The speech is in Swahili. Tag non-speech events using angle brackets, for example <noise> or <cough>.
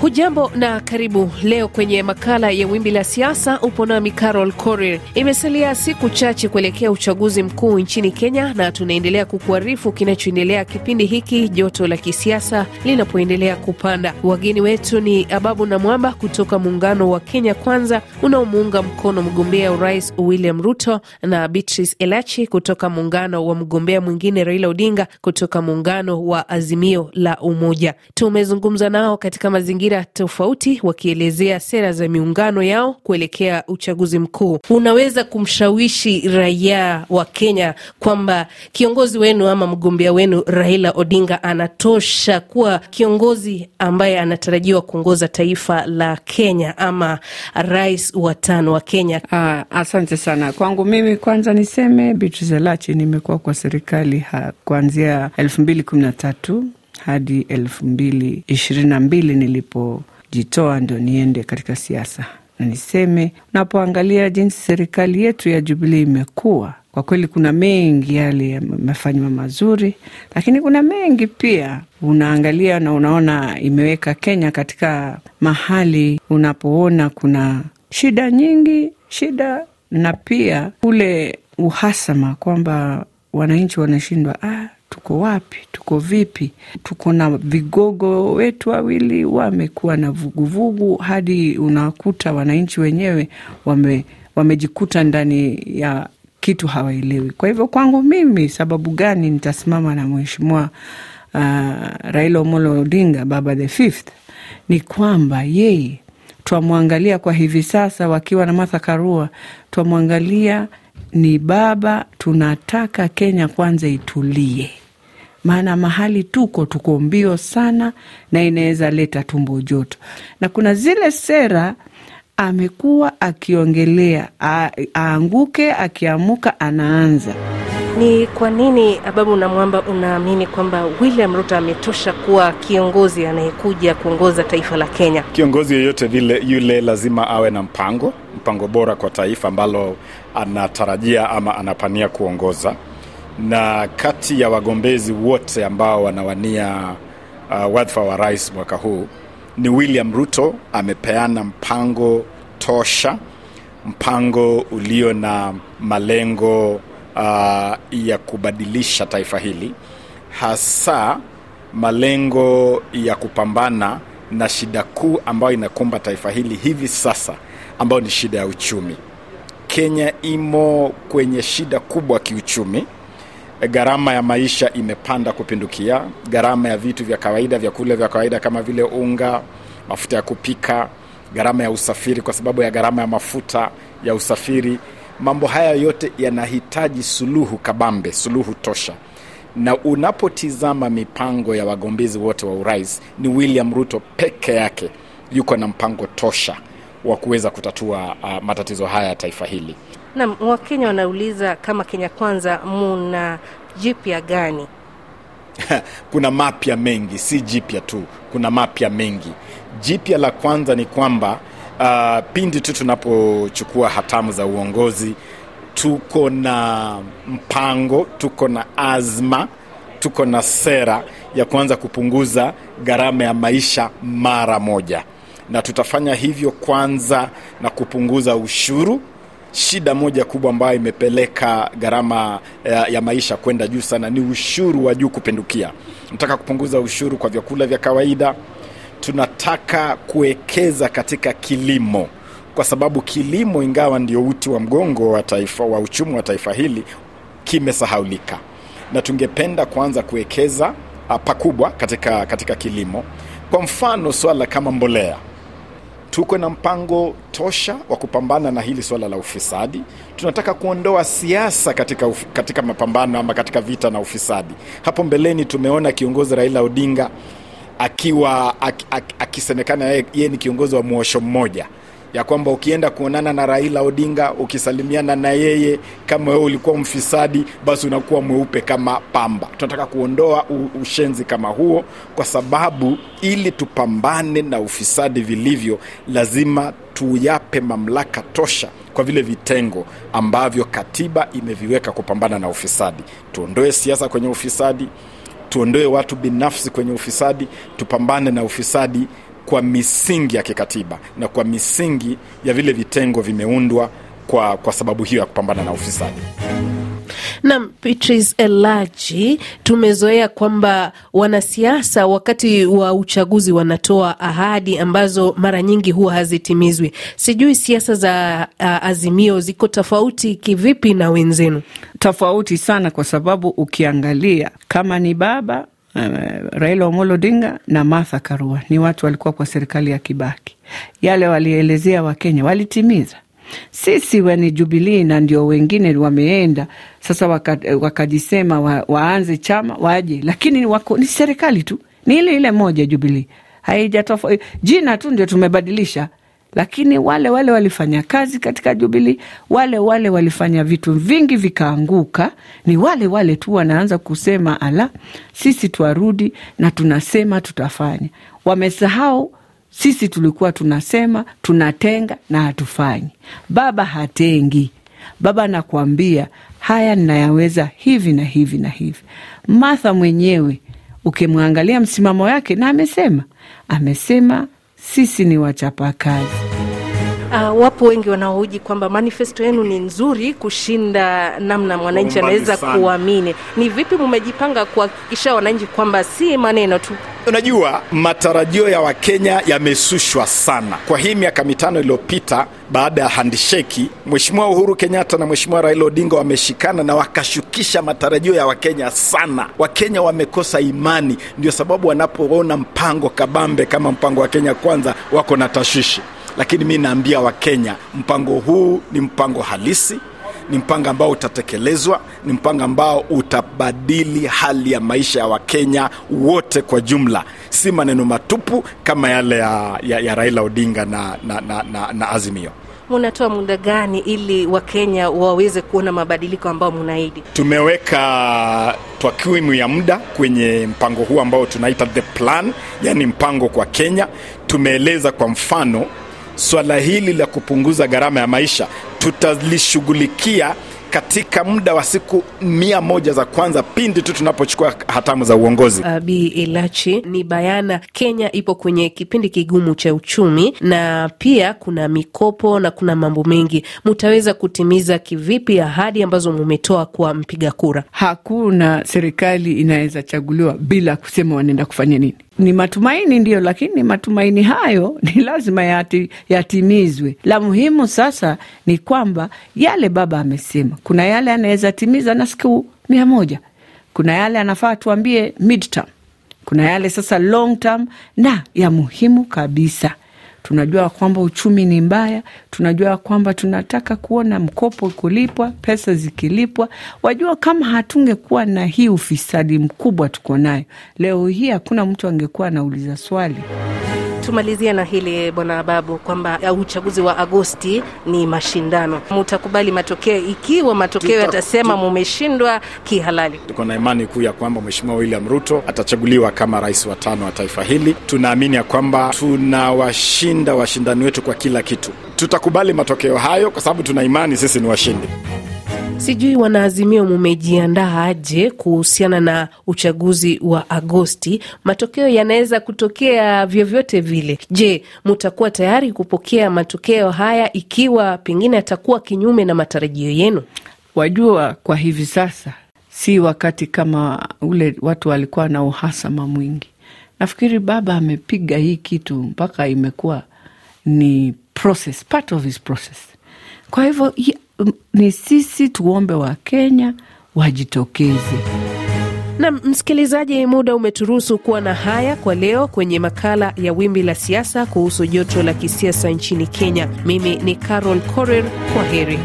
Hujambo na karibu leo kwenye makala ya Wimbi la Siasa. Upo nami Carol Korir. Imesalia siku chache kuelekea uchaguzi mkuu nchini Kenya, na tunaendelea kukuarifu kinachoendelea kipindi hiki, joto la kisiasa linapoendelea kupanda. Wageni wetu ni Ababu na Mwamba kutoka muungano wa Kenya Kwanza unaomuunga mkono mgombea urais William Ruto na Beatrice Elachi kutoka muungano wa mgombea mwingine Raila Odinga kutoka muungano wa Azimio la Umoja. Tumezungumza nao katika mazingira tofauti wakielezea sera za miungano yao kuelekea uchaguzi mkuu. Unaweza kumshawishi raia wa Kenya kwamba kiongozi wenu ama mgombea wenu Raila Odinga anatosha kuwa kiongozi ambaye anatarajiwa kuongoza taifa la Kenya ama rais wa tano wa Kenya? Ah, asante sana. Kwangu mimi, kwanza niseme Beatrice Elachi, nimekuwa kwa serikali kuanzia elfu mbili kumi na tatu hadi elfu mbili ishirini na mbili nilipojitoa ndo niende katika siasa, na niseme unapoangalia jinsi serikali yetu ya Jubilii imekuwa kwa kweli, kuna mengi yale yamefanywa mazuri, lakini kuna mengi pia unaangalia na unaona imeweka Kenya katika mahali unapoona kuna shida nyingi, shida na pia ule uhasama kwamba wananchi wanashindwa ah, tuko wapi? Tuko vipi? Tuko na vigogo wetu wawili wamekuwa na vuguvugu hadi unakuta wananchi wenyewe wame, wamejikuta ndani ya kitu hawaelewi. Kwa hivyo kwangu mimi, sababu gani nitasimama na mheshimiwa uh, Raila Omolo Odinga baba the fifth ni kwamba yeye twamwangalia kwa hivi sasa wakiwa na Martha Karua, twamwangalia ni baba, tunataka Kenya kwanza itulie, maana mahali tuko tuko mbio sana na inaweza leta tumbo joto, na kuna zile sera amekuwa akiongelea aanguke, akiamuka anaanza. Ni kwa nini Ababu na Mwamba unaamini kwamba William Ruto ametosha kuwa kiongozi anayekuja kuongoza taifa la Kenya? Kiongozi yoyote vile yule lazima awe na mpango, mpango bora kwa taifa ambalo anatarajia ama anapania kuongoza. Na kati ya wagombezi wote ambao wanawania uh, wadhifa wa rais mwaka huu ni William Ruto amepeana mpango tosha, mpango ulio na malengo uh, ya kubadilisha taifa hili, hasa malengo ya kupambana na shida kuu ambayo inakumba taifa hili hivi sasa, ambayo ni shida ya uchumi. Kenya imo kwenye shida kubwa kiuchumi. Gharama ya maisha imepanda kupindukia. Gharama ya vitu vya kawaida, vyakula vya kawaida kama vile unga, mafuta ya kupika, gharama ya usafiri, kwa sababu ya gharama ya mafuta ya usafiri. Mambo haya yote yanahitaji suluhu kabambe, suluhu tosha. Na unapotizama mipango ya wagombezi wote wa urais, ni William Ruto peke yake yuko na mpango tosha wa kuweza kutatua uh, matatizo haya ya taifa hili. Naam, Wakenya wanauliza kama Kenya Kwanza muna jipya gani? <laughs> kuna mapya mengi, si jipya tu, kuna mapya mengi. Jipya la kwanza ni kwamba uh, pindi tu tunapochukua hatamu za uongozi, tuko na mpango, tuko na azma, tuko na sera ya kuanza kupunguza gharama ya maisha mara moja, na tutafanya hivyo kwanza na kupunguza ushuru shida moja kubwa ambayo imepeleka gharama ya, ya maisha kwenda juu sana ni ushuru wa juu kupindukia. Tunataka kupunguza ushuru kwa vyakula vya kawaida. Tunataka kuwekeza katika kilimo, kwa sababu kilimo, ingawa ndio uti wa mgongo wa taifa wa uchumi wa taifa hili, kimesahaulika, na tungependa kuanza kuwekeza pakubwa katika, katika kilimo. Kwa mfano swala kama mbolea tuko na mpango tosha wa kupambana na hili swala la ufisadi. Tunataka kuondoa siasa katika, katika mapambano ama katika vita na ufisadi. Hapo mbeleni tumeona kiongozi Raila Odinga akiwa ak, ak, akisemekana yeye ni kiongozi wa mwosho mmoja, ya kwamba ukienda kuonana na Raila Odinga ukisalimiana na yeye, kama wewe ulikuwa mfisadi, basi unakuwa mweupe kama pamba. Tunataka kuondoa ushenzi kama huo, kwa sababu ili tupambane na ufisadi vilivyo, lazima tuyape mamlaka tosha kwa vile vitengo ambavyo katiba imeviweka kupambana na ufisadi. Tuondoe siasa kwenye ufisadi, tuondoe watu binafsi kwenye ufisadi, tupambane na ufisadi kwa misingi ya kikatiba na kwa misingi ya vile vitengo vimeundwa kwa, kwa sababu hiyo ya kupambana na ufisadi. Nam Beatrice Elaji, tumezoea kwamba wanasiasa wakati wa uchaguzi wanatoa ahadi ambazo mara nyingi huwa hazitimizwi. Sijui siasa za uh, Azimio ziko tofauti kivipi na wenzenu? Tofauti sana, kwa sababu ukiangalia kama ni baba uh, Raila Omolo Odinga na Martha Karua. Ni watu walikuwa kwa serikali ya Kibaki, yale walielezea Wakenya walitimiza. Sisi weni Jubilii na ndio wengine wameenda sasa, wakajisema waka wa, waanze chama waje, lakini wako, ni serikali tu. Ni ile ile moja Jubilii, haijatofa jina tu ndio tumebadilisha, lakini wale wale walifanya kazi katika Jubilii, wale wale walifanya vitu vingi vikaanguka, ni wale wale tu wanaanza kusema ala, sisi twarudi na tunasema tutafanya. Wamesahau sisi tulikuwa tunasema tunatenga na hatufanyi. Baba hatengi, baba anakuambia haya ninayaweza hivi na hivi na hivi. Martha mwenyewe ukimwangalia msimamo yake, na amesema amesema sisi ni wachapakazi. Uh, wapo wengi wanaohoji kwamba manifesto yenu ni nzuri kushinda namna mwananchi anaweza kuamini. Ni vipi mmejipanga kuhakikisha wananchi kwamba si maneno tu? Unajua, matarajio ya Wakenya yamesushwa sana kwa hii miaka mitano iliyopita. Baada ya handisheki, Mheshimiwa Uhuru Kenyatta na Mheshimiwa Raila Odinga wameshikana na wakashukisha matarajio ya Wakenya sana. Wakenya wamekosa imani, ndio sababu wanapoona mpango kabambe kama mpango wa Kenya Kwanza wako na tashwishi lakini mi naambia Wakenya, mpango huu ni mpango halisi, ni mpango ambao utatekelezwa, ni mpango ambao utabadili hali ya maisha ya Wakenya wote kwa jumla, si maneno matupu kama yale ya, ya, ya Raila Odinga na, na, na, na, na Azimio. Munatoa muda gani ili Wakenya waweze kuona mabadiliko ambayo munaahidi? Tumeweka takwimu ya muda kwenye mpango huu ambao tunaita the plan, yani mpango kwa Kenya. Tumeeleza kwa mfano swala hili la kupunguza gharama ya maisha tutalishughulikia katika muda wa siku mia moja za kwanza pindi tu tunapochukua hatamu za uongozi. Uh, Bi Elachi, ni bayana Kenya ipo kwenye kipindi kigumu cha uchumi na pia kuna mikopo na kuna mambo mengi. Mutaweza kutimiza kivipi ahadi ambazo mumetoa kwa mpiga kura? Hakuna serikali inaweza chaguliwa bila kusema wanaenda kufanya nini. Ni matumaini ndio, lakini matumaini hayo <laughs> ni lazima yati, yatimizwe. La muhimu sasa ni kwamba yale baba amesema, kuna yale anaweza timiza na siku mia moja, kuna yale anafaa tuambie midterm, kuna yale sasa long term, na ya muhimu kabisa tunajua kwamba uchumi ni mbaya, tunajua kwamba tunataka kuona mkopo kulipwa, pesa zikilipwa. Wajua, kama hatungekuwa na hii ufisadi mkubwa tuko nayo leo hii, hakuna mtu angekuwa anauliza swali. Tumalizia na hili Bwana Babu, kwamba uchaguzi wa Agosti ni mashindano. Mutakubali matokeo ikiwa matokeo yatasema mumeshindwa kihalali? Tuko na imani kuu ya kwamba Mheshimiwa William Ruto atachaguliwa kama rais wa tano wa taifa hili. Tunaamini ya kwamba tunawashinda washindani wetu kwa kila kitu. Tutakubali matokeo hayo kwa sababu tuna imani sisi ni washindi. Sijui wanaazimio mumejiandaa aje kuhusiana na uchaguzi wa Agosti? Matokeo yanaweza kutokea vyovyote vile. Je, mutakuwa tayari kupokea matokeo haya ikiwa pengine atakuwa kinyume na matarajio yenu? Wajua, kwa hivi sasa si wakati kama ule watu walikuwa na uhasama mwingi. Nafikiri baba amepiga hii kitu mpaka imekuwa ni process, part of his process. Kwa hivyo ni sisi tuombe Wakenya wajitokeze. Na msikilizaji, muda umeturuhusu kuwa na haya kwa leo kwenye makala ya Wimbi la Siasa kuhusu joto la kisiasa nchini Kenya. Mimi ni Carol Korir, kwa heri.